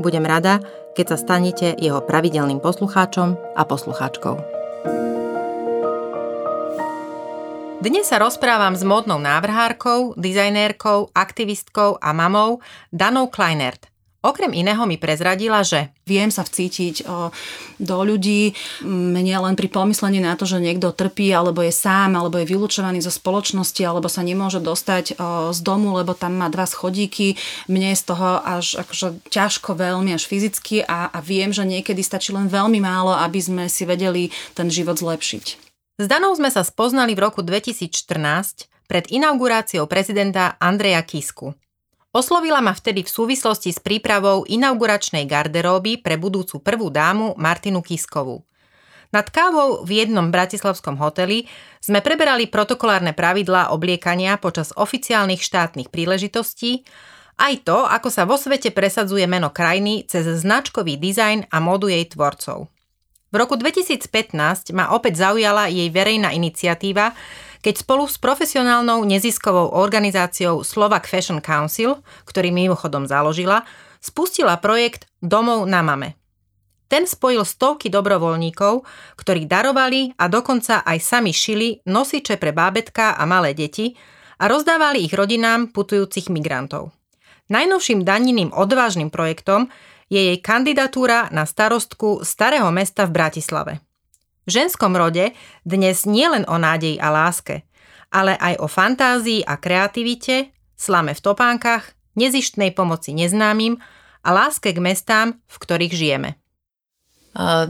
Budem rada, keď sa stanete jeho pravidelným poslucháčom a poslucháčkou. Dnes sa rozprávam s módnou návrhárkou, dizajnérkou, aktivistkou a mamou Danou Kleinert. Okrem iného mi prezradila, že viem sa vcítiť do ľudí, mne len pri pomyslení na to, že niekto trpí, alebo je sám, alebo je vylúčovaný zo spoločnosti, alebo sa nemôže dostať z domu, lebo tam má dva schodíky. Mne je z toho až akože ťažko veľmi, až fyzicky a, a viem, že niekedy stačí len veľmi málo, aby sme si vedeli ten život zlepšiť. S Danou sme sa spoznali v roku 2014 pred inauguráciou prezidenta Andreja Kisku. Oslovila ma vtedy v súvislosti s prípravou inauguračnej garderóby pre budúcu prvú dámu Martinu Kiskovú. Nad kávou v jednom bratislavskom hoteli sme preberali protokolárne pravidlá obliekania počas oficiálnych štátnych príležitostí, aj to, ako sa vo svete presadzuje meno krajiny cez značkový dizajn a modu jej tvorcov. V roku 2015 ma opäť zaujala jej verejná iniciatíva, keď spolu s profesionálnou neziskovou organizáciou Slovak Fashion Council, ktorý mimochodom založila, spustila projekt Domov na mame. Ten spojil stovky dobrovoľníkov, ktorí darovali a dokonca aj sami šili nosiče pre bábetka a malé deti a rozdávali ich rodinám putujúcich migrantov. Najnovším daniným odvážnym projektom je jej kandidatúra na starostku Starého mesta v Bratislave. V ženskom rode dnes nie len o nádeji a láske, ale aj o fantázii a kreativite, slame v topánkach, nezištnej pomoci neznámym a láske k mestám, v ktorých žijeme.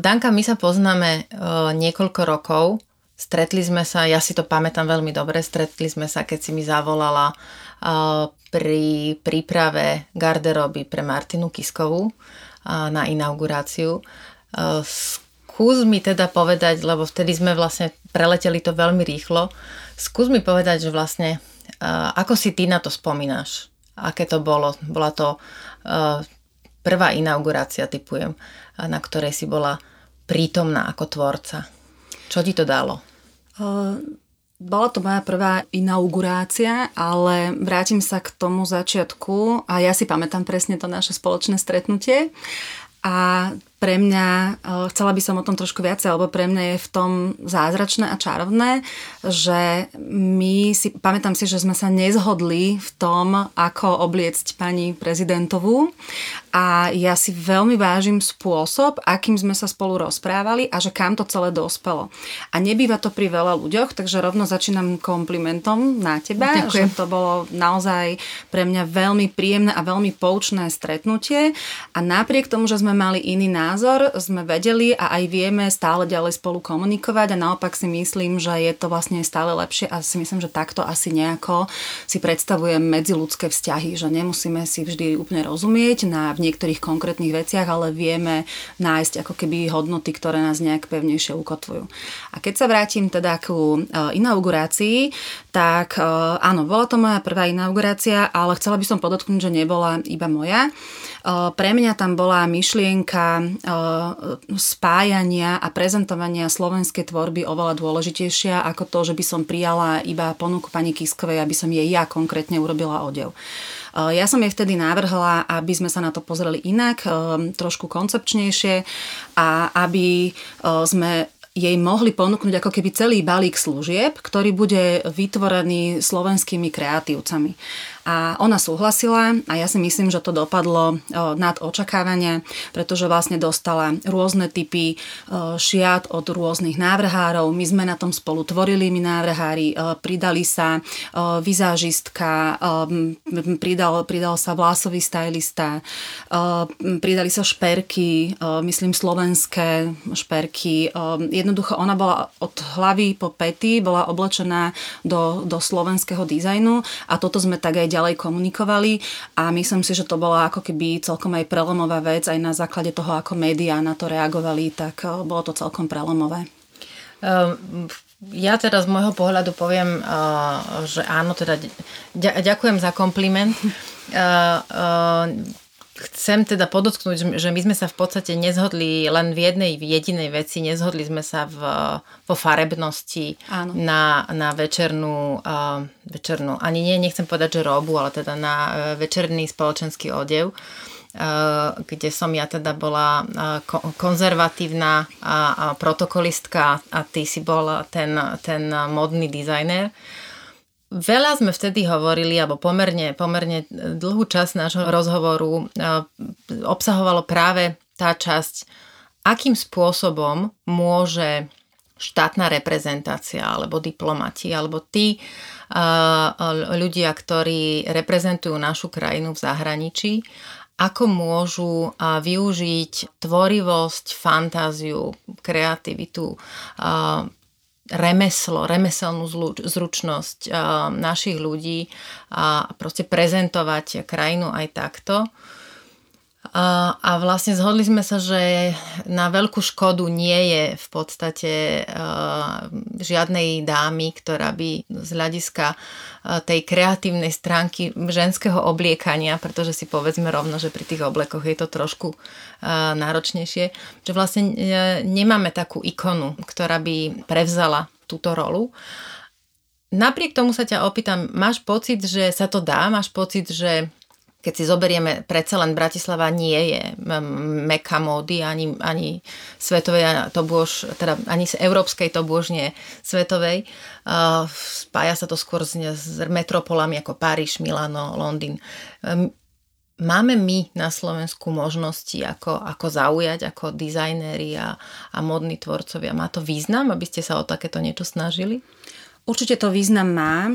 Danka, my sa poznáme niekoľko rokov. Stretli sme sa, ja si to pamätám veľmi dobre, stretli sme sa, keď si mi zavolala pri príprave garderoby pre Martinu Kiskovú na inauguráciu skús mi teda povedať, lebo vtedy sme vlastne preleteli to veľmi rýchlo, skús mi povedať, že vlastne uh, ako si ty na to spomínaš? Aké to bolo? Bola to uh, prvá inaugurácia, typujem, na ktorej si bola prítomná ako tvorca. Čo ti to dalo? Uh, bola to moja prvá inaugurácia, ale vrátim sa k tomu začiatku a ja si pamätám presne to naše spoločné stretnutie. A pre mňa, eh, chcela by som o tom trošku viacej, lebo pre mňa je v tom zázračné a čarovné, že my si, pamätám si, že sme sa nezhodli v tom, ako obliecť pani prezidentovú a ja si veľmi vážim spôsob, akým sme sa spolu rozprávali a že kam to celé dospelo. A nebýva to pri veľa ľuďoch, takže rovno začínam komplimentom na teba, Ďakujem. že to bolo naozaj pre mňa veľmi príjemné a veľmi poučné stretnutie a napriek tomu, že sme mali iný názor, sme vedeli a aj vieme stále ďalej spolu komunikovať a naopak si myslím, že je to vlastne stále lepšie a si myslím, že takto asi nejako si predstavujem medziludské vzťahy, že nemusíme si vždy úplne rozumieť na v niektorých konkrétnych veciach, ale vieme nájsť ako keby hodnoty, ktoré nás nejak pevnejšie ukotvujú. A keď sa vrátim teda ku e, inaugurácii, tak e, áno, bola to moja prvá inaugurácia, ale chcela by som podotknúť, že nebola iba moja. E, pre mňa tam bola myšlienka spájania a prezentovania slovenskej tvorby oveľa dôležitejšia ako to, že by som prijala iba ponuku pani Kiskovej, aby som jej ja konkrétne urobila odev. Ja som jej vtedy navrhla, aby sme sa na to pozreli inak, trošku koncepčnejšie a aby sme jej mohli ponúknuť ako keby celý balík služieb, ktorý bude vytvorený slovenskými kreatívcami. A ona súhlasila a ja si myslím, že to dopadlo nad očakávania, pretože vlastne dostala rôzne typy šiat od rôznych návrhárov. My sme na tom spolu tvorili, my návrhári, pridali sa vizážistka, pridal, pridal sa vlásový stylista, pridali sa šperky, myslím slovenské šperky. Jednoducho ona bola od hlavy po pety, bola oblečená do, do slovenského dizajnu a toto sme tak aj ďalej komunikovali a myslím si, že to bola ako keby celkom aj prelomová vec aj na základe toho, ako médiá na to reagovali, tak eh, bolo to celkom prelomové. Um, ja teda z môjho pohľadu poviem, uh, že áno, teda ďakujem za kompliment. Chcem teda podotknúť, že my sme sa v podstate nezhodli len v jednej v jedinej veci, nezhodli sme sa v, vo farebnosti na, na večernú, uh, večernú, ani nie, nechcem povedať, že robu, ale teda na uh, večerný spoločenský odev uh, kde som ja teda bola uh, konzervatívna a, a protokolistka a ty si bol ten, ten modný dizajner. Veľa sme vtedy hovorili, alebo pomerne, pomerne dlhú časť nášho rozhovoru obsahovalo práve tá časť, akým spôsobom môže štátna reprezentácia alebo diplomati alebo tí ľudia, ktorí reprezentujú našu krajinu v zahraničí, ako môžu využiť tvorivosť, fantáziu, kreativitu, remeslo, remeselnú zručnosť uh, našich ľudí a proste prezentovať krajinu aj takto. A, a vlastne zhodli sme sa, že na veľkú škodu nie je v podstate uh, žiadnej dámy, ktorá by z hľadiska uh, tej kreatívnej stránky ženského obliekania, pretože si povedzme rovno, že pri tých oblekoch je to trošku uh, náročnejšie, že vlastne uh, nemáme takú ikonu, ktorá by prevzala túto rolu. Napriek tomu sa ťa opýtam, máš pocit, že sa to dá? Máš pocit, že keď si zoberieme, predsa len Bratislava nie je meka módy, ani, ani svetovej, to bôž, teda ani z európskej to bôž nie svetovej. Uh, spája sa to skôr s, s metropolami ako Paríž, Milano, Londýn. Um, máme my na Slovensku možnosti, ako, ako zaujať ako dizajnéri a, a modní tvorcovia? Má to význam, aby ste sa o takéto niečo snažili? Určite to význam má.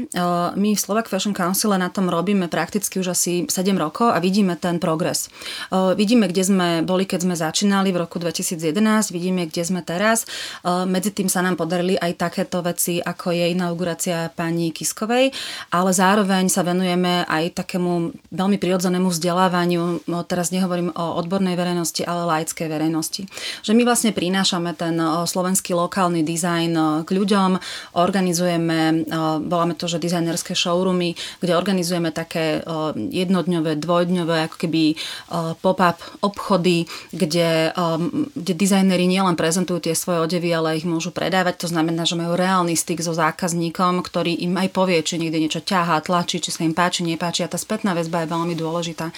My v Slovak Fashion Council na tom robíme prakticky už asi 7 rokov a vidíme ten progres. Vidíme, kde sme boli, keď sme začínali v roku 2011, vidíme, kde sme teraz. Medzi tým sa nám podarili aj takéto veci, ako je inaugurácia pani Kiskovej, ale zároveň sa venujeme aj takému veľmi prirodzenému vzdelávaniu. Teraz nehovorím o odbornej verejnosti, ale laickej verejnosti. Že my vlastne prinášame ten slovenský lokálny dizajn k ľuďom, organizujeme organizujeme, voláme to, že dizajnerské showroomy, kde organizujeme také jednodňové, dvojdňové, ako keby pop-up obchody, kde, kde dizajneri nielen prezentujú tie svoje odevy, ale ich môžu predávať. To znamená, že majú reálny styk so zákazníkom, ktorý im aj povie, či niekde niečo ťahá, tlačí, či sa im páči, nepáči. A tá spätná väzba je veľmi dôležitá.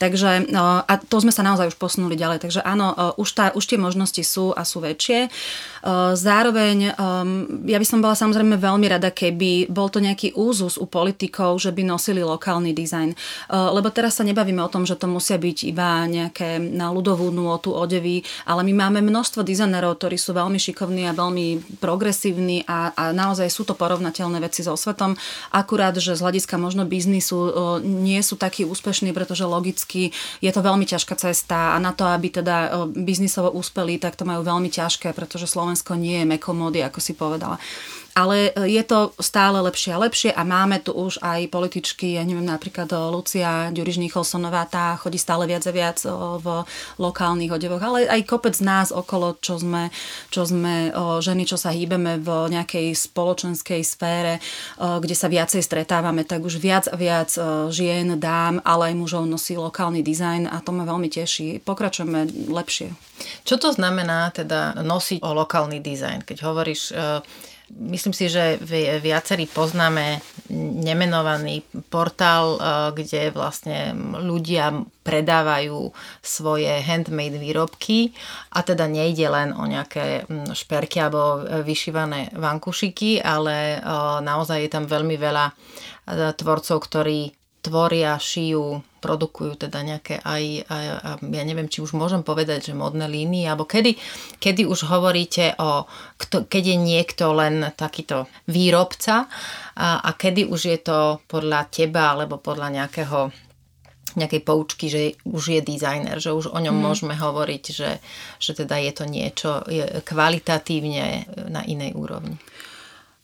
Takže, a to sme sa naozaj už posunuli ďalej. Takže áno, už, tá, už tie možnosti sú a sú väčšie. Zároveň ja by som bola samozrejme veľmi rada, keby bol to nejaký úzus u politikov, že by nosili lokálny dizajn. Lebo teraz sa nebavíme o tom, že to musia byť iba nejaké na ľudovú nôtu odevy, ale my máme množstvo dizajnerov, ktorí sú veľmi šikovní a veľmi progresívni a, a naozaj sú to porovnateľné veci so svetom. Akurát, že z hľadiska možno biznisu nie sú takí úspešní, pretože logicky je to veľmi ťažká cesta a na to, aby teda biznisovo úspeli, tak to majú veľmi ťažké, pretože Slovensko nie je mekomódy, ako si povedala ale e, je to stále lepšie a lepšie a máme tu už aj političky, ja neviem, napríklad e, Lucia Ďuriž Nicholsonová, tá chodí stále viac a viac e, v lokálnych odevoch, ale aj kopec nás okolo, čo sme, čo sme ženy, čo sa hýbeme v nejakej spoločenskej sfére, kde sa viacej stretávame, tak už viac a viac žien, dám, ale aj mužov nosí lokálny dizajn a to ma veľmi teší. Pokračujeme lepšie. Čo to znamená teda nosiť o lokálny dizajn? Keď hovoríš Myslím si, že viacerí poznáme nemenovaný portál, eh, kde vlastne ľudia predávajú svoje handmade výrobky a teda nejde len o nejaké hm, šperky alebo vyšívané vankušiky, ale eh, naozaj je tam veľmi veľa eh, tvorcov, ktorí tvoria, šijú, produkujú teda nejaké aj, aj, aj, ja neviem, či už môžem povedať, že modné línie, alebo kedy, kedy už hovoríte o, kto, keď je niekto len takýto výrobca a, a kedy už je to podľa teba alebo podľa nejakého nejakej poučky, že už je dizajner, že už o ňom mm. môžeme hovoriť, že, že teda je to niečo kvalitatívne na inej úrovni.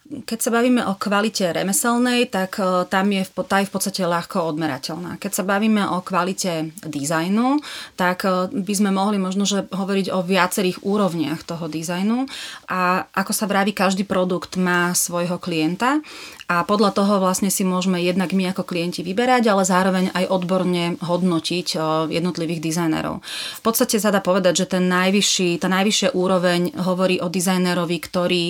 Keď sa bavíme o kvalite remeselnej, tak e, tam je tá je v podstate ľahko odmerateľná. Keď sa bavíme o kvalite dizajnu, tak e, by sme mohli možno že hovoriť o viacerých úrovniach toho dizajnu. A ako sa vraví, každý produkt má svojho klienta a podľa toho vlastne si môžeme jednak my ako klienti vyberať, ale zároveň aj odborne hodnotiť jednotlivých dizajnerov. V podstate sa dá povedať, že ten najvyšší, tá najvyššia úroveň hovorí o dizajnerovi, ktorý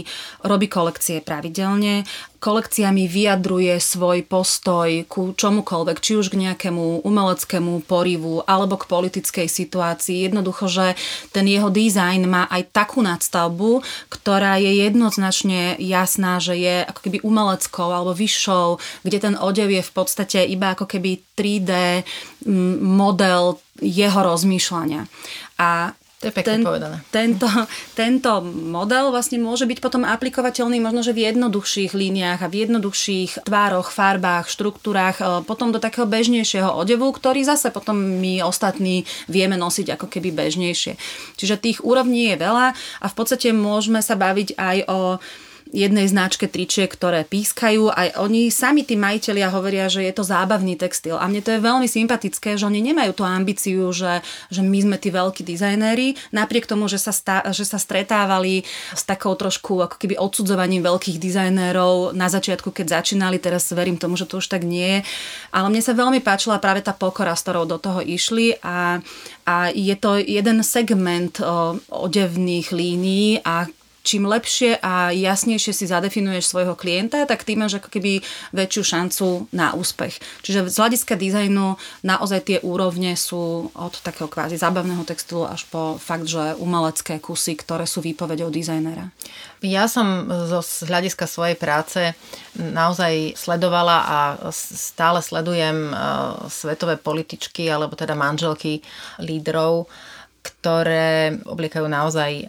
robí kolekcie pravidelne, kolekciami vyjadruje svoj postoj ku čomukoľvek, či už k nejakému umeleckému porivu alebo k politickej situácii. Jednoducho, že ten jeho dizajn má aj takú nadstavbu, ktorá je jednoznačne jasná, že je ako keby umeleckou alebo vyššou, kde ten odev je v podstate iba ako keby 3D model jeho rozmýšľania. A to je pekne ten, povedané. Tento, tento model vlastne môže byť potom aplikovateľný možno, že v jednoduchších líniách a v jednoduchších tvároch, farbách, štruktúrách, e, potom do takého bežnejšieho odevu, ktorý zase potom my ostatní vieme nosiť ako keby bežnejšie. Čiže tých úrovní je veľa a v podstate môžeme sa baviť aj o jednej značke tričiek, ktoré pískajú. Aj oni sami tí majiteľia hovoria, že je to zábavný textil. A mne to je veľmi sympatické, že oni nemajú tú ambíciu, že, že my sme tí veľkí dizajnéri, napriek tomu, že sa, stá, že sa stretávali s takou trošku ako keby odsudzovaním veľkých dizajnérov na začiatku, keď začínali, teraz verím tomu, že to už tak nie je. Ale mne sa veľmi páčila práve tá pokora, s ktorou do toho išli a, a je to jeden segment o, odevných línií a čím lepšie a jasnejšie si zadefinuješ svojho klienta, tak ty máš ako keby väčšiu šancu na úspech. Čiže z hľadiska dizajnu naozaj tie úrovne sú od takého kvázi zábavného textilu až po fakt, že umelecké kusy, ktoré sú výpovedou dizajnera. Ja som zo, z hľadiska svojej práce naozaj sledovala a stále sledujem svetové političky alebo teda manželky lídrov ktoré obliekajú naozaj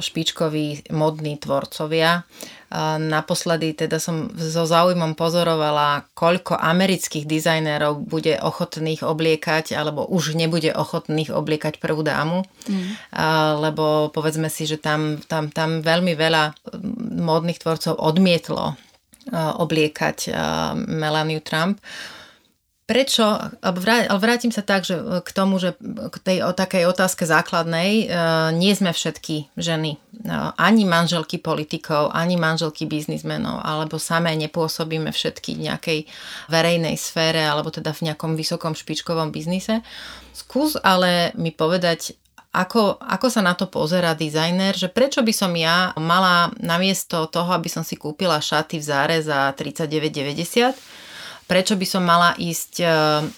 špičkoví modní tvorcovia. Naposledy teda som so záujmom pozorovala, koľko amerických dizajnérov bude ochotných obliekať alebo už nebude ochotných obliekať prvú dámu. Mm. Lebo povedzme si, že tam, tam, tam veľmi veľa modných tvorcov odmietlo obliekať Melaniu Trump prečo, ale vrátim sa tak, že e, k tomu, že k tej o takej otázke základnej, e, nie sme všetky ženy, e, ani manželky politikov, ani manželky biznismenov, alebo samé nepôsobíme všetky v nejakej verejnej sfére, alebo teda v nejakom vysokom špičkovom biznise. Skús ale mi povedať, ako, ako sa na to pozera dizajner, že prečo by som ja mala namiesto toho, aby som si kúpila šaty v Záre za 39,90, prečo by som mala ísť e,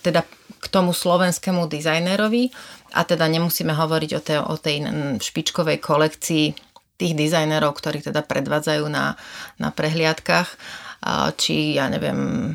teda k tomu slovenskému dizajnerovi a teda nemusíme hovoriť o tej, o tej špičkovej kolekcii tých dizajnerov, ktorí teda predvádzajú na, na prehliadkách, či ja neviem,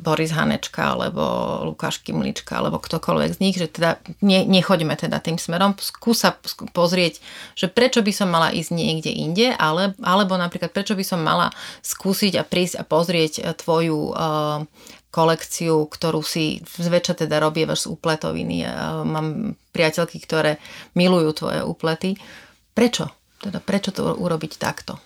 Boris Hanečka, alebo Lukáš Kimlička, alebo ktokoľvek z nich, že teda ne, nechoďme teda tým smerom, skúsa pozrieť, že prečo by som mala ísť niekde inde, ale, alebo napríklad prečo by som mala skúsiť a prísť a pozrieť tvoju uh, kolekciu, ktorú si zväčša teda robievaš z upletoviny. Ja mám priateľky, ktoré milujú tvoje uplety. Prečo? Teda prečo to urobiť takto?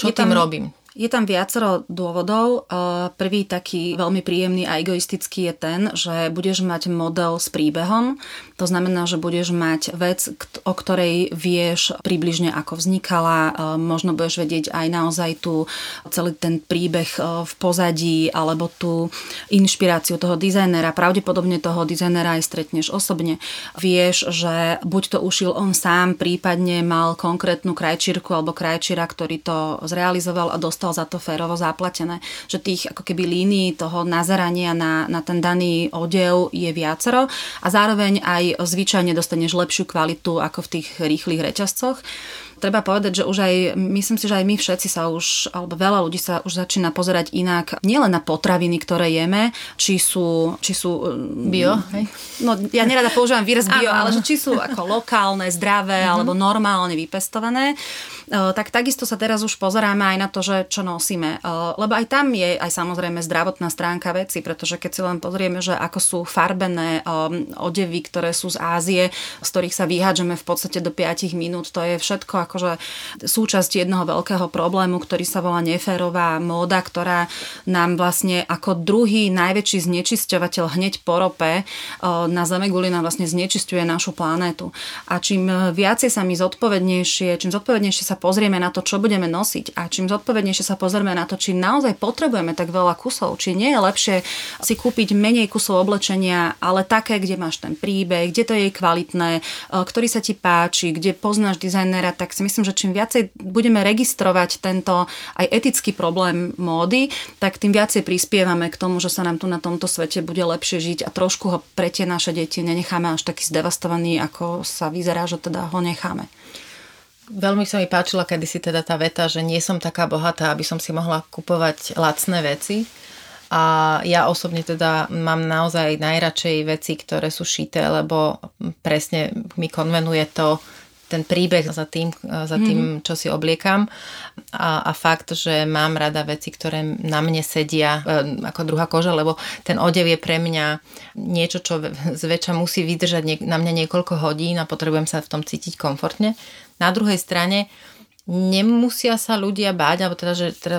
Čo Je tým tam... robím? Je tam viacero dôvodov. Prvý taký veľmi príjemný a egoistický je ten, že budeš mať model s príbehom. To znamená, že budeš mať vec, o ktorej vieš približne ako vznikala. Možno budeš vedieť aj naozaj tu celý ten príbeh v pozadí alebo tú inšpiráciu toho dizajnera. Pravdepodobne toho dizajnera aj stretneš osobne. Vieš, že buď to ušil on sám, prípadne mal konkrétnu krajčírku alebo krajčíra, ktorý to zrealizoval a dostal dostal za to férovo zaplatené. Že tých ako keby línií toho nazerania na, na ten daný odev je viacero a zároveň aj zvyčajne dostaneš lepšiu kvalitu ako v tých rýchlych reťazcoch. Treba povedať, že už aj, myslím si, že aj my všetci sa už, alebo veľa ľudí sa už začína pozerať inak, nielen na potraviny, ktoré jeme, či sú, či sú bio, hej? No, ja nerada používam výraz bio, ale že či sú ako lokálne, zdravé, uh-huh. alebo normálne vypestované. Tak takisto sa teraz už pozeráme aj na to, že čo nosíme. Lebo aj tam je aj samozrejme zdravotná stránka veci, pretože keď si len pozrieme, že ako sú farbené odevy, ktoré sú z Ázie, z ktorých sa vyhádžeme v podstate do 5 minút, to je všetko akože súčasť jednoho veľkého problému, ktorý sa volá neférová móda, ktorá nám vlastne ako druhý najväčší znečisťovateľ hneď po rope na Zemeguli nám vlastne znečisťuje našu planétu. A čím viacej sa mi zodpovednejšie, čím zodpovednejšie sa pozrieme na to, čo budeme nosiť a čím zodpovednejšie sa pozrieme na to, či naozaj potrebujeme tak veľa kusov, či nie je lepšie si kúpiť menej kusov oblečenia, ale také, kde máš ten príbeh, kde to je kvalitné, ktorý sa ti páči, kde poznáš dizajnera, tak si myslím, že čím viacej budeme registrovať tento aj etický problém módy, tak tým viacej prispievame k tomu, že sa nám tu na tomto svete bude lepšie žiť a trošku ho pre tie naše deti nenecháme až taký zdevastovaný, ako sa vyzerá, že teda ho necháme. Veľmi sa mi páčila kedysi teda tá veta, že nie som taká bohatá, aby som si mohla kupovať lacné veci. A ja osobne teda mám naozaj najradšej veci, ktoré sú šité, lebo presne mi konvenuje to, ten príbeh za tým, za tým mm-hmm. čo si obliekam a, a fakt, že mám rada veci, ktoré na mne sedia e, ako druhá koža, lebo ten odev je pre mňa niečo, čo zväčša musí vydržať na mňa niekoľko hodín a potrebujem sa v tom cítiť komfortne. Na druhej strane nemusia sa ľudia báť, alebo teda, že teda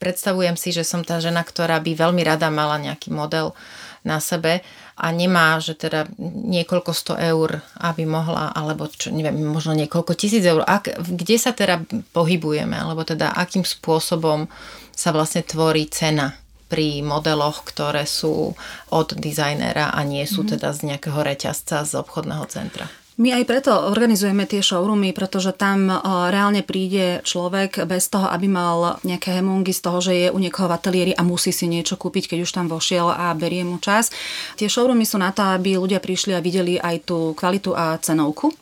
predstavujem si, že som tá žena, ktorá by veľmi rada mala nejaký model na sebe a nemá, že teda niekoľko sto eur, aby mohla, alebo čo, neviem, možno niekoľko tisíc eur. Ak, kde sa teda pohybujeme, alebo teda akým spôsobom sa vlastne tvorí cena pri modeloch, ktoré sú od dizajnera a nie sú mm-hmm. teda z nejakého reťazca z obchodného centra. My aj preto organizujeme tie showroomy, pretože tam reálne príde človek bez toho, aby mal nejaké hemungy z toho, že je u niekoho v ateliéri a musí si niečo kúpiť, keď už tam vošiel a berie mu čas. Tie showroomy sú na to, aby ľudia prišli a videli aj tú kvalitu a cenovku.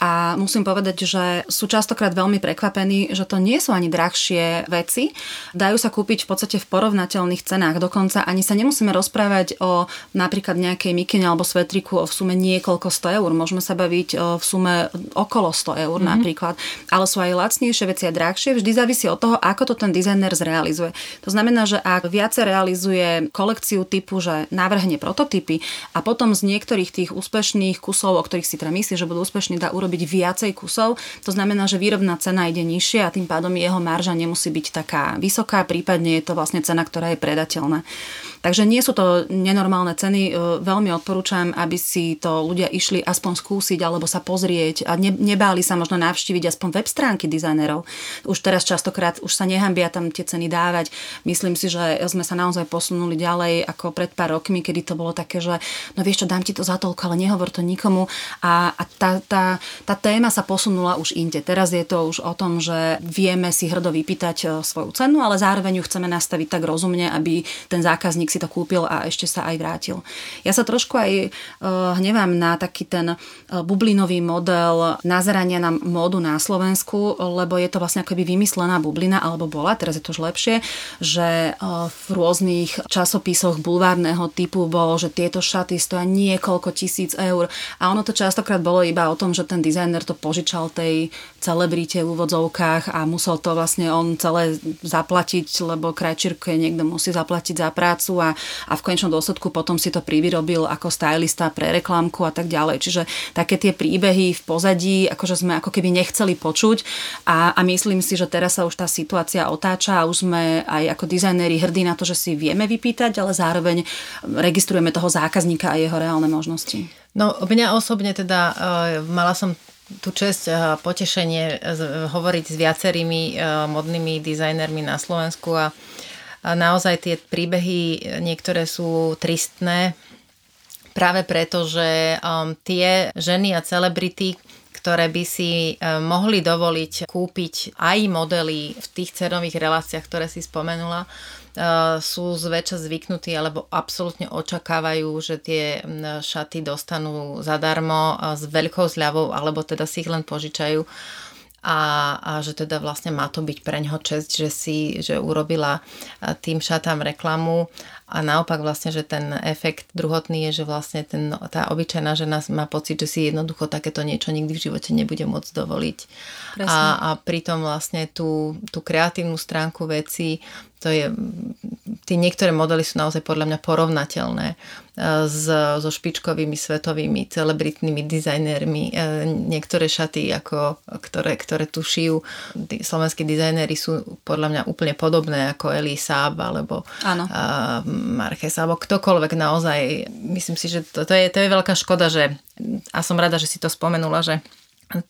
A musím povedať, že sú častokrát veľmi prekvapení, že to nie sú ani drahšie veci. Dajú sa kúpiť v podstate v porovnateľných cenách. Dokonca ani sa nemusíme rozprávať o napríklad nejakej mikine alebo svetriku o v sume niekoľko sto eur. Môžeme sa baviť byť v sume okolo 100 eur mm-hmm. napríklad. Ale sú aj lacnejšie veci a drahšie. Vždy závisí od toho, ako to ten dizajner zrealizuje. To znamená, že ak viacej realizuje kolekciu typu, že navrhne prototypy a potom z niektorých tých úspešných kusov, o ktorých si teda myslí, že budú úspešní, dá urobiť viacej kusov, to znamená, že výrobná cena ide nižšie a tým pádom jeho marža nemusí byť taká vysoká, prípadne je to vlastne cena, ktorá je predateľná. Takže nie sú to nenormálne ceny. E, veľmi odporúčam, aby si to ľudia išli aspoň skúsiť alebo sa pozrieť a ne, nebáli sa možno navštíviť aspoň web stránky dizajnerov. Už teraz častokrát už sa nehambia tam tie ceny dávať. Myslím si, že sme sa naozaj posunuli ďalej ako pred pár rokmi, kedy to bolo také, že no vieš čo, dám ti to za toľko, ale nehovor to nikomu. A, a tá, tá, tá téma sa posunula už inde. Teraz je to už o tom, že vieme si hrdo vypýtať e, svoju cenu, ale zároveň ju chceme nastaviť tak rozumne, aby ten zákazník si to kúpil a ešte sa aj vrátil. Ja sa trošku aj uh, hnevám na taký ten uh, bublinový model nazerania na módu na Slovensku, lebo je to vlastne akoby vymyslená bublina, alebo bola, teraz je to už lepšie, že uh, v rôznych časopisoch bulvárneho typu bolo, že tieto šaty stoja niekoľko tisíc eur a ono to častokrát bolo iba o tom, že ten dizajner to požičal tej celebrite v úvodzovkách a musel to vlastne on celé zaplatiť, lebo krajčírke niekto musí zaplatiť za prácu a, a v konečnom dôsledku potom si to privyrobil ako stylista pre reklamku a tak ďalej. Čiže také tie príbehy v pozadí, akože sme ako keby nechceli počuť a, a myslím si, že teraz sa už tá situácia otáča a už sme aj ako dizajnéri hrdí na to, že si vieme vypýtať, ale zároveň registrujeme toho zákazníka a jeho reálne možnosti. No, mňa osobne teda, uh, mala som tú čest a potešenie hovoriť s viacerými modnými dizajnermi na Slovensku a naozaj tie príbehy niektoré sú tristné, práve preto, že um, tie ženy a celebrity, ktoré by si um, mohli dovoliť kúpiť aj modely v tých cenových reláciách, ktoré si spomenula, uh, sú zväčša zvyknutí alebo absolútne očakávajú, že tie šaty dostanú zadarmo s veľkou zľavou alebo teda si ich len požičajú a, a že teda vlastne má to byť pre ňoho čest, že si, že urobila tým šatám reklamu a naopak vlastne, že ten efekt druhotný je, že vlastne ten, tá obyčajná žena má pocit, že si jednoducho takéto niečo nikdy v živote nebude môcť dovoliť. A, a pritom vlastne tú, tú kreatívnu stránku veci to je, tie niektoré modely sú naozaj podľa mňa porovnateľné e, s, so špičkovými svetovými celebritnými dizajnérmi. E, niektoré šaty, ako, ktoré, ktoré tu šijú slovenskí dizajnéri sú podľa mňa úplne podobné ako Eli Saab alebo Áno. Marquez alebo ktokoľvek naozaj. Myslím si, že to, to, je, to je veľká škoda, že a som rada, že si to spomenula, že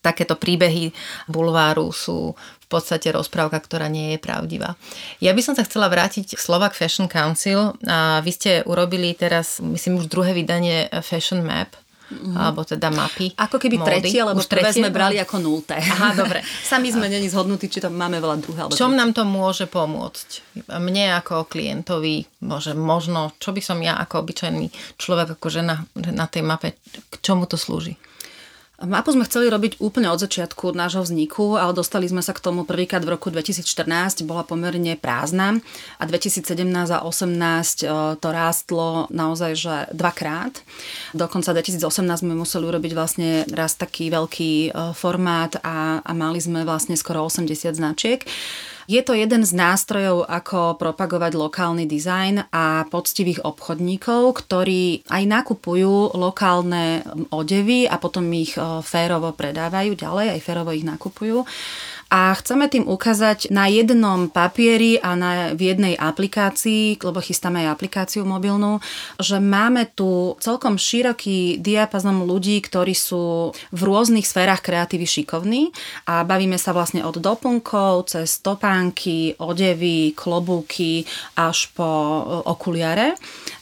takéto príbehy bulváru sú v podstate rozprávka, ktorá nie je pravdivá. Ja by som sa chcela vrátiť k Slovak Fashion Council. A vy ste urobili teraz, myslím, už druhé vydanie Fashion Map, mm-hmm. alebo teda mapy. Ako keby módy. tretie, lebo Už tretie sme brali ako nulté. Aha, dobre. Sami sme není zhodnutí, či tam máme veľa druhé. Alebo Čom nám to môže pomôcť? Mne ako klientovi, môže, možno, čo by som ja ako obyčajný človek, ako žena na tej mape, k čomu to slúži? Mapu sme chceli robiť úplne od začiatku nášho vzniku, ale dostali sme sa k tomu prvýkrát v roku 2014, bola pomerne prázdna a 2017 a 2018 e, to rástlo naozaj že dvakrát. Dokonca 2018 sme museli urobiť vlastne raz taký veľký e, formát a, a mali sme vlastne skoro 80 značiek. Je to jeden z nástrojov, ako propagovať lokálny dizajn a poctivých obchodníkov, ktorí aj nakupujú lokálne odevy a potom ich e, férovo predávajú ďalej, aj férovo ich nakupujú a chceme tým ukázať na jednom papieri a na, v jednej aplikácii, lebo chystáme aj aplikáciu mobilnú, že máme tu celkom široký diapazon ľudí, ktorí sú v rôznych sférach kreatívy šikovní a bavíme sa vlastne od doplnkov cez topánky, odevy, klobúky až po e, okuliare.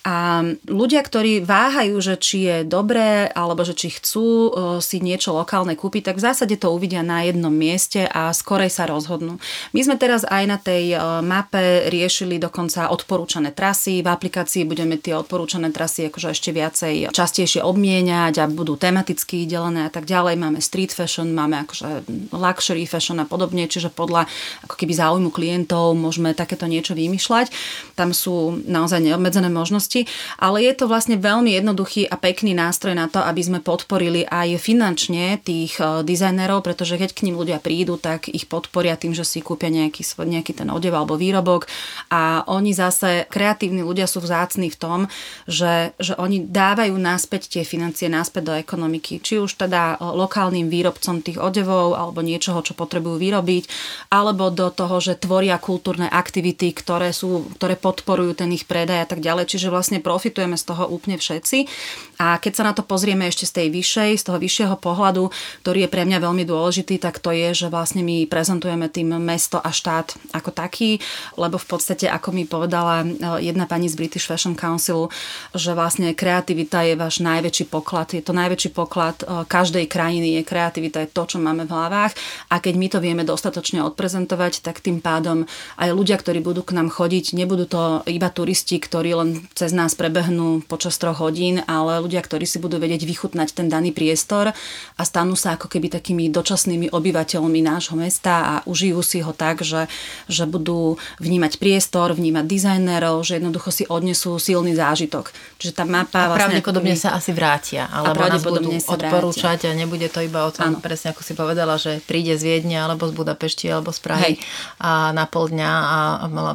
A ľudia, ktorí váhajú, že či je dobré alebo že či chcú e, si niečo lokálne kúpiť, tak v zásade to uvidia na jednom mieste a skorej sa rozhodnú. My sme teraz aj na tej e, mape riešili dokonca odporúčané trasy. V aplikácii budeme tie odporúčané trasy akože ešte viacej častejšie obmieniať a budú tematicky delené a tak ďalej. Máme street fashion, máme akože luxury fashion a podobne, čiže podľa ako keby záujmu klientov môžeme takéto niečo vymýšľať. Tam sú naozaj neobmedzené možnosti, ale je to vlastne veľmi jednoduchý a pekný nástroj na to, aby sme podporili aj finančne tých e, dizajnerov, pretože keď k ním ľudia prídu, tak ich podporia tým, že si kúpia nejaký, nejaký ten odev alebo výrobok a oni zase, kreatívni ľudia sú vzácni v tom, že, že oni dávajú naspäť tie financie naspäť do ekonomiky, či už teda lokálnym výrobcom tých odevov alebo niečoho, čo potrebujú vyrobiť, alebo do toho, že tvoria kultúrne aktivity, ktoré, sú, ktoré podporujú ten ich predaj a tak ďalej. Čiže vlastne profitujeme z toho úplne všetci. A keď sa na to pozrieme ešte z tej vyššej, z toho vyššieho pohľadu, ktorý je pre mňa veľmi dôležitý, tak to je, že vlastne my prezentujeme tým mesto a štát ako taký, lebo v podstate, ako mi povedala e, jedna pani z British Fashion Council, že vlastne kreativita je váš najväčší poklad. Je to najväčší poklad e, každej krajiny, je kreativita, je to, čo máme v hlavách a keď my to vieme dostatočne odprezentovať, tak tým pádom aj ľudia, ktorí budú k nám chodiť, nebudú to iba turisti, ktorí len cez nás prebehnú počas troch hodín, ale ľudia, ktorí si budú vedieť vychutnať ten daný priestor a stanú sa ako keby takými dočasnými obyvateľmi nášho mesta a užijú si ho tak, že, že budú vnímať priestor, vnímať dizajnerov, že jednoducho si odnesú silný zážitok. Čiže tá mapa a vlastne pravdepodobne sa asi vrátia, alebo nás budú odporúčať vrátia. a nebude to iba o tom, ano. presne ako si povedala, že príde z Viedne alebo z Budapešti alebo z Prahy Hej. a na pol dňa a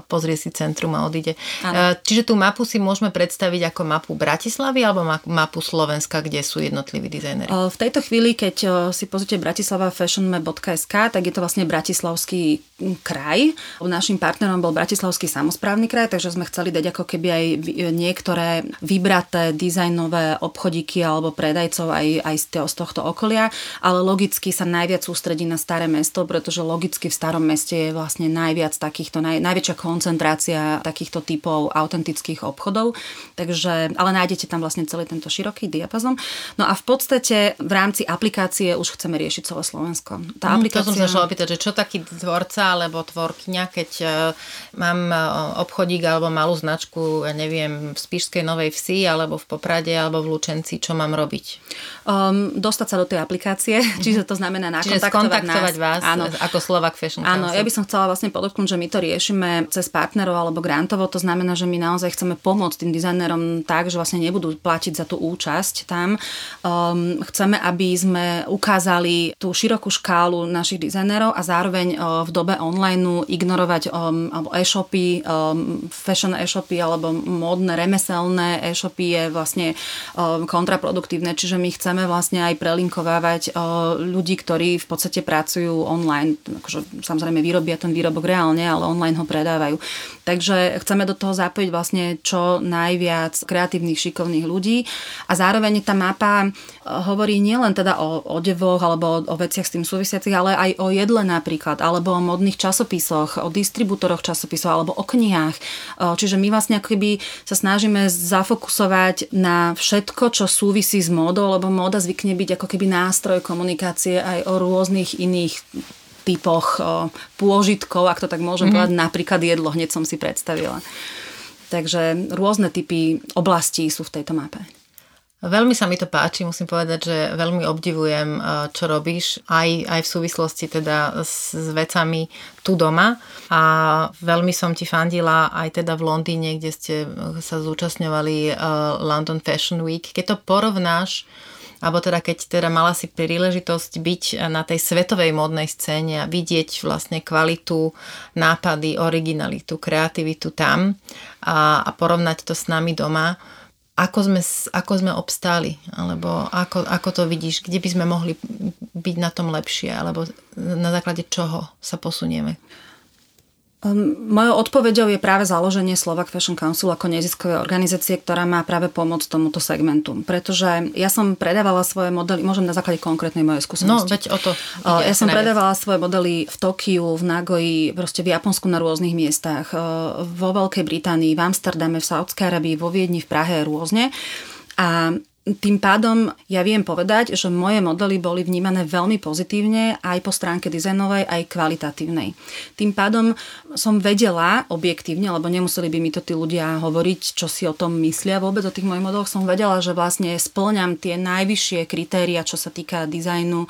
pozrie si centrum a odíde. Ano. E, čiže tú mapu si môžeme predstaviť ako mapu Bratislavy alebo mapu Slovenska, kde sú jednotliví dizajneri? V tejto chvíli, keď si pozrite bratislavafashionmap.sk, tak je to vlastne Bratislavský kraj. Našim partnerom bol Bratislavský samozprávny kraj, takže sme chceli dať ako keby aj niektoré vybraté dizajnové obchodíky alebo predajcov aj, aj z tohto okolia, ale logicky sa najviac sústredí na staré mesto, pretože logicky v starom meste je vlastne najviac takýchto, naj, najväčšia koncentrácia takýchto typov autentických obchodov. Takže, ale nájdete tam vlastne celý tento široký diapazon. No a v podstate v rámci aplikácie už chceme riešiť celé Slovensko. Tá mm, aplikácia... To som sa opýtať, že čo taký tvorca alebo tvorkyňa, keď uh, mám uh, obchodík alebo malú značku, ja neviem, v Spišskej Novej Vsi, alebo v Poprade, alebo v Lučenci, čo mám robiť? Um, dostať sa do tej aplikácie, čiže to znamená nakontaktovať nás. vás áno. ako Slovak Fashion Áno, ja by som chcela vlastne podotknúť, že my to riešime cez partnerov alebo grantovo, to znamená, že my naozaj chceme pomôcť tým dizajnerom tak, že vlastne nebudú platiť za tú účasť tam. Um, chceme, aby sme ukázali tú širokú škálu našich dizajnerov a zároveň uh, v dobe online ignorovať um, e-shopy, um, fashion e-shopy alebo módne remeselné e-shopy je vlastne um, kontraproduktívne, čiže my chceme vlastne aj prelinkovávať uh, ľudí, ktorí v podstate pracujú online. Akože, samozrejme vyrobia ten výrobok reálne, ale online ho predávajú. Takže chceme do toho zapojiť vlastne čo najviac kreatívnych, šikovných ľudí a zároveň tá mapa uh, hovorí nielen teda o odevoch alebo o, veciach s tým súvisiacich, ale aj o jedle napríklad, alebo o modných časopisoch, o distribútoroch časopisov alebo o knihách. Uh, čiže my vlastne akoby sa snažíme zafokusovať na všetko, čo súvisí s módou, lebo móda zvykne byť ako keby nástroj komunikácie aj o rôznych iných typoch pôžitkov, ak to tak môžem mm-hmm. povedať, napríklad jedlo, hneď som si predstavila. Takže rôzne typy oblastí sú v tejto mape. Veľmi sa mi to páči, musím povedať, že veľmi obdivujem, čo robíš, aj, aj v súvislosti teda s, s vecami tu doma a veľmi som ti fandila aj teda v Londýne, kde ste sa zúčastňovali London Fashion Week. Keď to porovnáš alebo teda keď teda mala si príležitosť byť na tej svetovej módnej scéne a vidieť vlastne kvalitu, nápady, originalitu, kreativitu tam a, a porovnať to s nami doma, ako sme, ako sme obstáli, alebo ako, ako to vidíš, kde by sme mohli byť na tom lepšie, alebo na základe čoho sa posunieme. Um, mojou odpoveďou je práve založenie Slovak Fashion Council ako neziskovej organizácie, ktorá má práve pomôcť tomuto segmentu. Pretože ja som predávala svoje modely, môžem na základe konkrétnej mojej skúsenosti. No, veď o to. Uh, ja som predávala svoje modely v Tokiu, v Nagoji, proste v Japonsku na rôznych miestach, uh, vo Veľkej Británii, v Amsterdame, v Saudskej Arabii, vo Viedni, v Prahe rôzne. A tým pádom ja viem povedať, že moje modely boli vnímané veľmi pozitívne aj po stránke dizajnovej, aj kvalitatívnej. Tým pádom som vedela objektívne, lebo nemuseli by mi to tí ľudia hovoriť, čo si o tom myslia vôbec o tých mojich modeloch, som vedela, že vlastne splňam tie najvyššie kritéria, čo sa týka dizajnu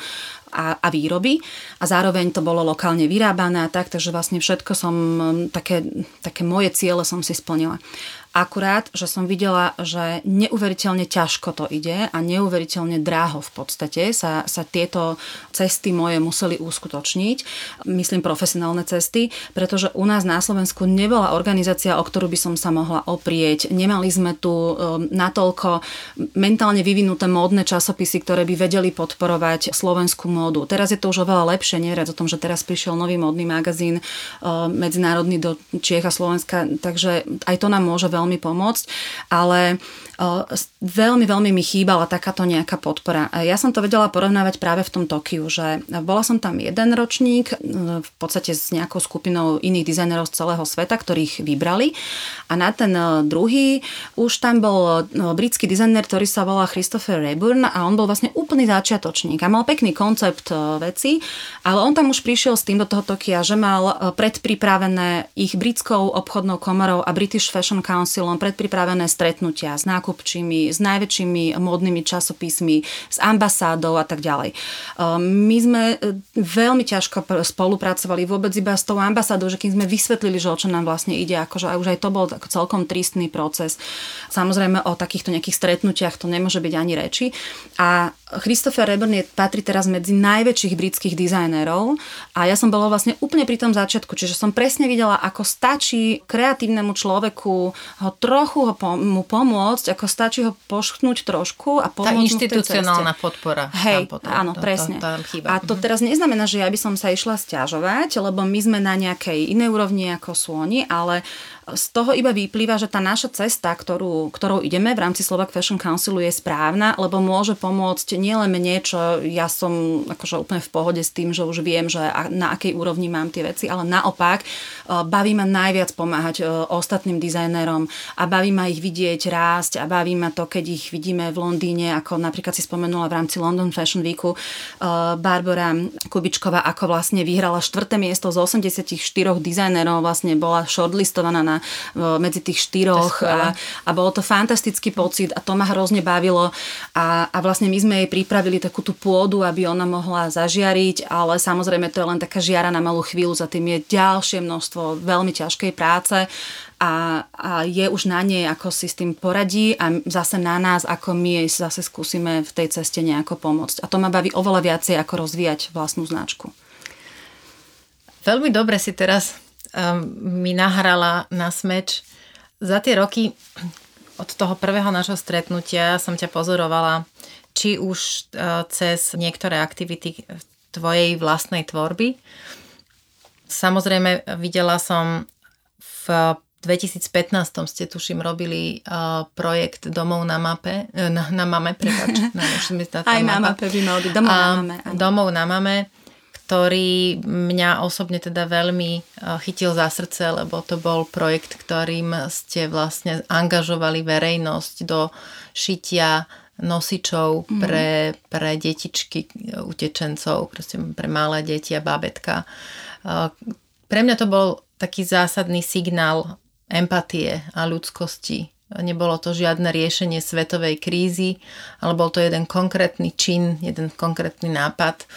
a, a výroby a zároveň to bolo lokálne vyrábané a tak, takže vlastne všetko som, také, také moje ciele som si splnila. Akurát, že som videla, že neuveriteľne ťažko to ide a neuveriteľne dráho v podstate sa, sa tieto cesty moje museli uskutočniť. Myslím profesionálne cesty, pretože u nás na Slovensku nebola organizácia, o ktorú by som sa mohla oprieť. Nemali sme tu um, natoľko mentálne vyvinuté módne časopisy, ktoré by vedeli podporovať slovenskú módu. Teraz je to už oveľa lepšie, neveriac o tom, že teraz prišiel nový módny magazín um, medzinárodný do Čiech a Slovenska, takže aj to nám môže veľmi veľmi pomôcť, ale veľmi, veľmi mi chýbala takáto nejaká podpora. Ja som to vedela porovnávať práve v tom Tokiu, že bola som tam jeden ročník v podstate s nejakou skupinou iných dizajnerov z celého sveta, ktorých vybrali a na ten druhý už tam bol britský dizajner, ktorý sa volá Christopher Rayburn a on bol vlastne úplný začiatočník a mal pekný koncept veci, ale on tam už prišiel s tým do toho Tokia, že mal predpripravené ich britskou obchodnou komorou a British Fashion Council Councilom predpripravené stretnutia s nákupčími, s najväčšími módnymi časopismi, s ambasádou a tak ďalej. Ehm, my sme e, veľmi ťažko spolupracovali vôbec iba s tou ambasádou, že kým sme vysvetlili, že o čo nám vlastne ide, akože už aj to bol celkom tristný proces. Samozrejme o takýchto nejakých stretnutiach to nemôže byť ani reči. A Christopher Reburn je, patrí teraz medzi najväčších britských dizajnerov a ja som bola vlastne úplne pri tom začiatku, čiže som presne videla, ako stačí kreatívnemu človeku ho trochu ho pom- mu pomôcť, ako stačí ho pošknúť trošku a pomôcť Tá inštitucionálna podpora. Hej, potom, áno, to, presne. To, to, chýba. A to teraz neznamená, že ja by som sa išla stiažovať, lebo my sme na nejakej inej úrovni ako sú oni, ale z toho iba vyplýva, že tá naša cesta, ktorú, ktorou ideme v rámci Slovak Fashion Councilu je správna, lebo môže pomôcť nielen mne, čo ja som akože úplne v pohode s tým, že už viem, že na akej úrovni mám tie veci, ale naopak e, baví ma najviac pomáhať e, ostatným dizajnerom a baví ma ich vidieť rásť a baví ma to, keď ich vidíme v Londýne, ako napríklad si spomenula v rámci London Fashion Weeku e, Barbara Kubičková, ako vlastne vyhrala štvrté miesto z 84 dizajnerov, vlastne bola shortlistovaná na na, medzi tých štyroch a, a bolo to fantastický pocit a to ma hrozne bavilo a, a vlastne my sme jej pripravili takú tú pôdu, aby ona mohla zažiariť, ale samozrejme to je len taká žiara na malú chvíľu, za tým je ďalšie množstvo veľmi ťažkej práce a, a je už na nej, ako si s tým poradí a zase na nás, ako my jej zase skúsime v tej ceste nejako pomôcť. A to ma baví oveľa viacej, ako rozvíjať vlastnú značku. Veľmi dobre si teraz mi nahrala na smeč. Za tie roky od toho prvého našho stretnutia som ťa pozorovala či už e, cez niektoré aktivity tvojej vlastnej tvorby. Samozrejme, videla som v 2015 ste tuším robili uh, projekt Domov na mape, e, na, na mame, prepáč. Na, Aj na mape by mal byť, Domov na mame. Domov na mame ktorý mňa osobne teda veľmi e, chytil za srdce, lebo to bol projekt, ktorým ste vlastne angažovali verejnosť do šitia nosičov mm. pre, pre detičky e, utečencov, proste pre malé deti a bábetka. E, pre mňa to bol taký zásadný signál empatie a ľudskosti. Nebolo to žiadne riešenie svetovej krízy, ale bol to jeden konkrétny čin, jeden konkrétny nápad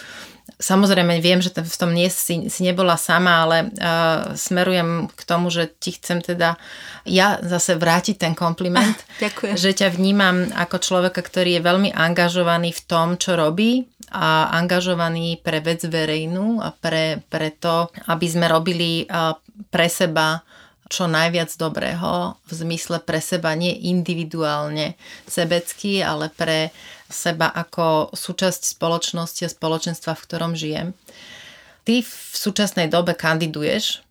Samozrejme, viem, že v tom nie si, si nebola sama, ale uh, smerujem k tomu, že ti chcem teda ja zase vrátiť ten kompliment. Ah, ďakujem. Že ťa vnímam ako človeka, ktorý je veľmi angažovaný v tom, čo robí a angažovaný pre vec verejnú a pre, pre to, aby sme robili uh, pre seba čo najviac dobrého v zmysle pre seba, nie individuálne sebecky, ale pre seba ako súčasť spoločnosti a spoločenstva, v ktorom žijem. Ty v súčasnej dobe kandiduješ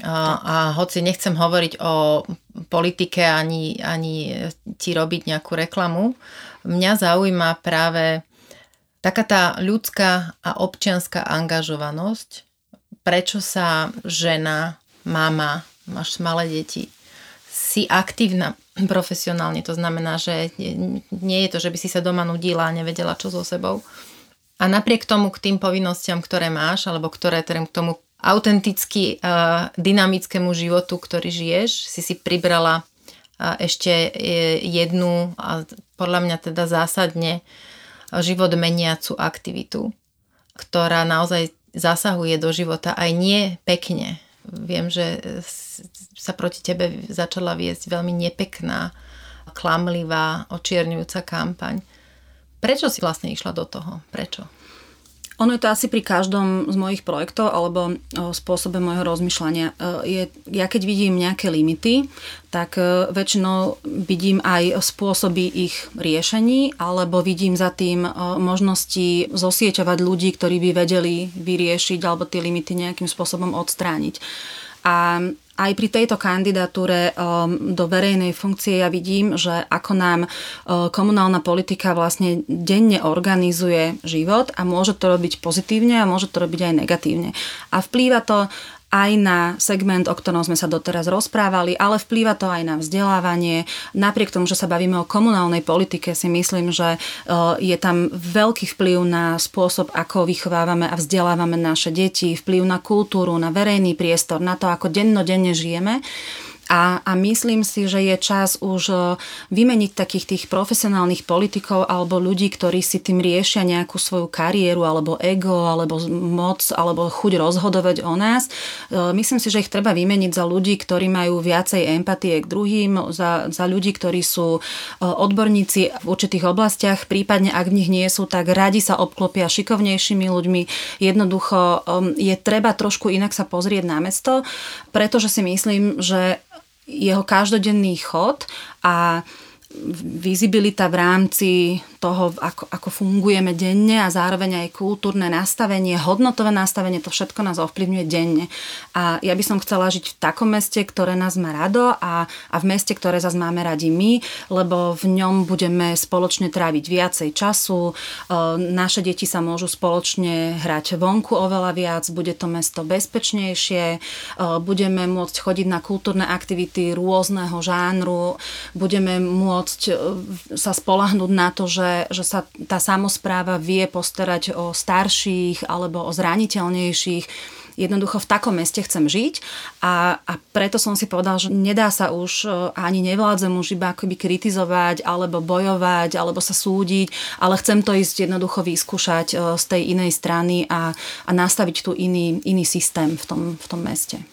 a, a hoci nechcem hovoriť o politike ani, ani ti robiť nejakú reklamu, mňa zaujíma práve taká tá ľudská a občianská angažovanosť, prečo sa žena, mama, máš malé deti, si aktívna profesionálne. To znamená, že nie je to, že by si sa doma nudila a nevedela, čo so sebou. A napriek tomu k tým povinnostiam, ktoré máš, alebo ktoré k tomu autenticky uh, dynamickému životu, ktorý žiješ, si si pribrala uh, ešte e, jednu a podľa mňa teda zásadne život meniacu aktivitu, ktorá naozaj zasahuje do života aj nie pekne, Viem, že sa proti tebe začala viesť veľmi nepekná, klamlivá, očierňujúca kampaň. Prečo si vlastne išla do toho? Prečo? Ono je to asi pri každom z mojich projektov alebo spôsobe môjho rozmýšľania. E, je, ja keď vidím nejaké limity, tak e, väčšinou vidím aj spôsoby ich riešení alebo vidím za tým e, možnosti zosieťovať ľudí, ktorí by vedeli vyriešiť alebo tie limity nejakým spôsobom odstrániť. A aj pri tejto kandidatúre um, do verejnej funkcie ja vidím, že ako nám uh, komunálna politika vlastne denne organizuje život a môže to robiť pozitívne a môže to robiť aj negatívne. A vplýva to aj na segment, o ktorom sme sa doteraz rozprávali, ale vplýva to aj na vzdelávanie. Napriek tomu, že sa bavíme o komunálnej politike, si myslím, že e, je tam veľký vplyv na spôsob, ako vychovávame a vzdelávame naše deti, vplyv na kultúru, na verejný priestor, na to, ako dennodenne žijeme. A, a myslím si, že je čas už e, vymeniť takých tých profesionálnych politikov alebo ľudí, ktorí si tým riešia nejakú svoju kariéru alebo ego alebo moc alebo chuť rozhodovať o nás. E, myslím si, že ich treba vymeniť za ľudí, ktorí majú viacej empatie k druhým, za, za ľudí, ktorí sú e, odborníci v určitých oblastiach, prípadne ak v nich nie sú, tak radi sa obklopia šikovnejšími ľuďmi. Jednoducho je treba trošku inak sa pozrieť na mesto, pretože si myslím, že jeho každodenný chod a vizibilita v rámci toho, ako, ako fungujeme denne a zároveň aj kultúrne nastavenie, hodnotové nastavenie, to všetko nás ovplyvňuje denne. A ja by som chcela žiť v takom meste, ktoré nás má rado a, a v meste, ktoré zase máme radi my, lebo v ňom budeme spoločne tráviť viacej času, e, naše deti sa môžu spoločne hrať vonku oveľa viac, bude to mesto bezpečnejšie, e, budeme môcť chodiť na kultúrne aktivity rôzneho žánru, budeme môcť e, sa spolahnúť na to, že že, sa tá samozpráva vie postarať o starších alebo o zraniteľnejších jednoducho v takom meste chcem žiť a, a preto som si povedal, že nedá sa už e, ani nevládzem už iba akoby kritizovať alebo bojovať alebo sa súdiť, ale chcem to ísť jednoducho vyskúšať e, z tej inej strany a, a nastaviť tu iný, iný systém v tom, v tom meste.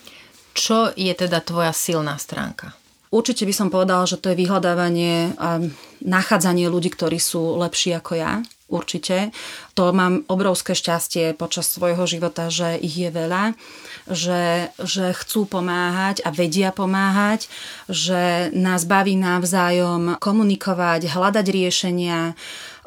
Čo je teda tvoja silná stránka? Určite by som povedala, že to je vyhľadávanie a nachádzanie ľudí, ktorí sú lepší ako ja. Určite. To mám obrovské šťastie počas svojho života, že ich je veľa, že, že chcú pomáhať a vedia pomáhať, že nás baví navzájom komunikovať, hľadať riešenia.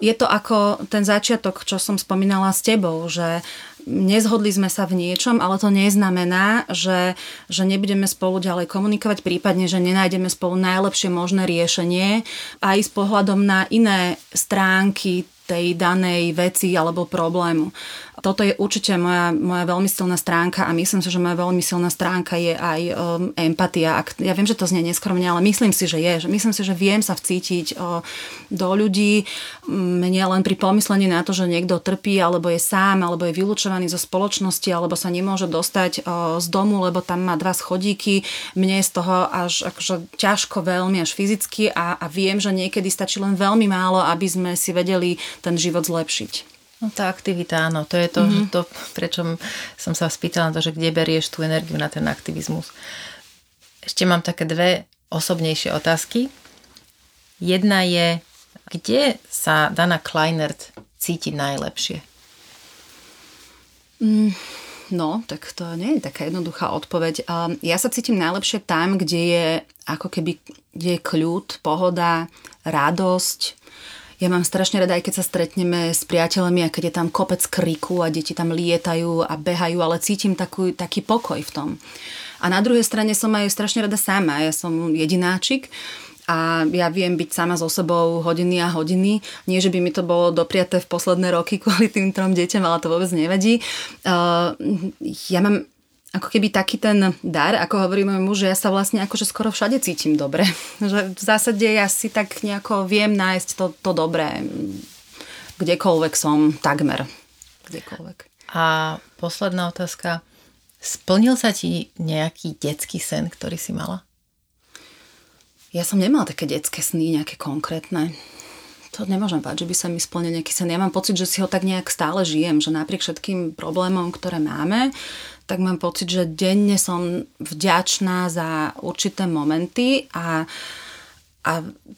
Je to ako ten začiatok, čo som spomínala s tebou, že nezhodli sme sa v niečom, ale to neznamená, že, že nebudeme spolu ďalej komunikovať, prípadne, že nenájdeme spolu najlepšie možné riešenie aj s pohľadom na iné stránky tej danej veci alebo problému. Toto je určite moja, moja veľmi silná stránka a myslím si, že moja veľmi silná stránka je aj um, empatia. Ja viem, že to znie neskromne, ale myslím si, že je. Že myslím si, že viem sa vcítiť uh, do ľudí mne len pri pomyslení na to, že niekto trpí alebo je sám, alebo je vylúčovaný zo spoločnosti, alebo sa nemôže dostať uh, z domu, lebo tam má dva schodíky. Mne je z toho až akože ťažko veľmi, až fyzicky a, a viem, že niekedy stačí len veľmi málo, aby sme si vedeli ten život zlepšiť. No tá aktivita, áno, to je to, mm-hmm. to prečo som sa spýtala na to, že kde berieš tú energiu na ten aktivizmus. Ešte mám také dve osobnejšie otázky. Jedna je, kde sa Dana Kleinert cíti najlepšie? Mm, no, tak to nie je taká jednoduchá odpoveď. Ja sa cítim najlepšie tam, kde je ako keby kde je kľud, pohoda, radosť, ja mám strašne rada, aj keď sa stretneme s priateľmi a keď je tam kopec kriku a deti tam lietajú a behajú, ale cítim takú, taký pokoj v tom. A na druhej strane som aj strašne rada sama. Ja som jedináčik a ja viem byť sama so sebou hodiny a hodiny. Nie, že by mi to bolo dopriaté v posledné roky kvôli tým trom deťom, ale to vôbec nevadí. Uh, ja mám ako keby taký ten dar, ako hovorí môj muž, že ja sa vlastne akože skoro všade cítim dobre. Že v zásade ja si tak nejako viem nájsť to, to dobré, kdekoľvek som, takmer. Kdekoľvek. A posledná otázka. Splnil sa ti nejaký detský sen, ktorý si mala? Ja som nemala také detské sny, nejaké konkrétne. To nemôžem povedať, že by sa mi splnil nejaký sen. Ja mám pocit, že si ho tak nejak stále žijem, že napriek všetkým problémom, ktoré máme, tak mám pocit, že denne som vďačná za určité momenty a, a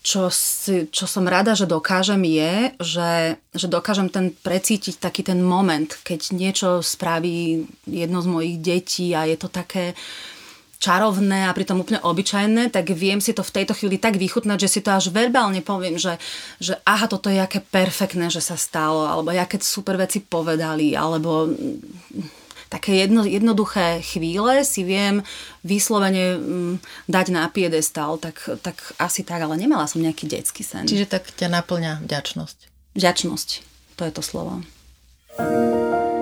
čo, si, čo som rada, že dokážem je, že, že dokážem ten precítiť taký ten moment, keď niečo spraví jedno z mojich detí a je to také čarovné a pritom úplne obyčajné, tak viem si to v tejto chvíli tak vychutnať, že si to až verbálne poviem, že, že aha, toto je aké perfektné, že sa stalo, alebo aké super veci povedali, alebo také jedno, jednoduché chvíle si viem vyslovene mm, dať na piedestal, tak, tak asi tak, ale nemala som nejaký detský sen. Čiže tak ťa naplňa vďačnosť. Vďačnosť, to je to slovo. thank you